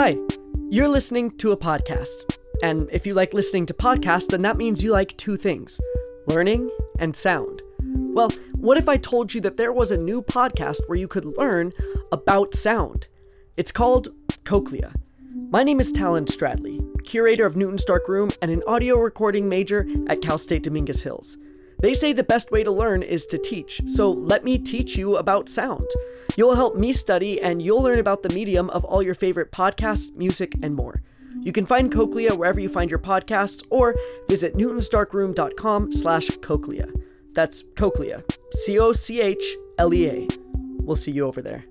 Hi, you're listening to a podcast. And if you like listening to podcasts, then that means you like two things learning and sound. Well, what if I told you that there was a new podcast where you could learn about sound? It's called Cochlea. My name is Talon Stradley, curator of Newton's Dark Room and an audio recording major at Cal State Dominguez Hills. They say the best way to learn is to teach, so let me teach you about sound. You'll help me study, and you'll learn about the medium of all your favorite podcasts, music, and more. You can find Cochlea wherever you find your podcasts, or visit newtonsdarkroom.com slash cochlea. That's Cochlea, C-O-C-H-L-E-A. We'll see you over there.